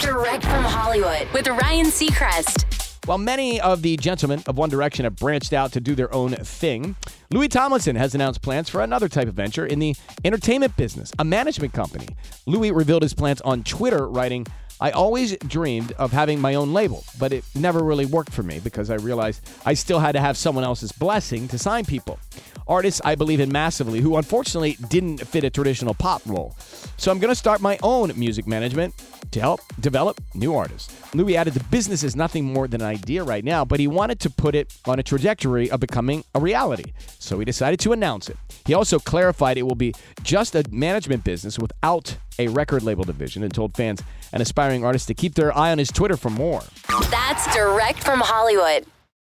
Direct from Hollywood with Ryan Seacrest. While many of the gentlemen of One Direction have branched out to do their own thing, Louis Tomlinson has announced plans for another type of venture in the entertainment business, a management company. Louis revealed his plans on Twitter, writing, I always dreamed of having my own label, but it never really worked for me because I realized I still had to have someone else's blessing to sign people. Artists I believe in massively who unfortunately didn't fit a traditional pop role. So I'm going to start my own music management to help develop new artists. Louis added the business is nothing more than an idea right now, but he wanted to put it on a trajectory of becoming a reality. So he decided to announce it. He also clarified it will be just a management business without a record label division and told fans and aspiring artists to keep their eye on his Twitter for more. That's direct from Hollywood.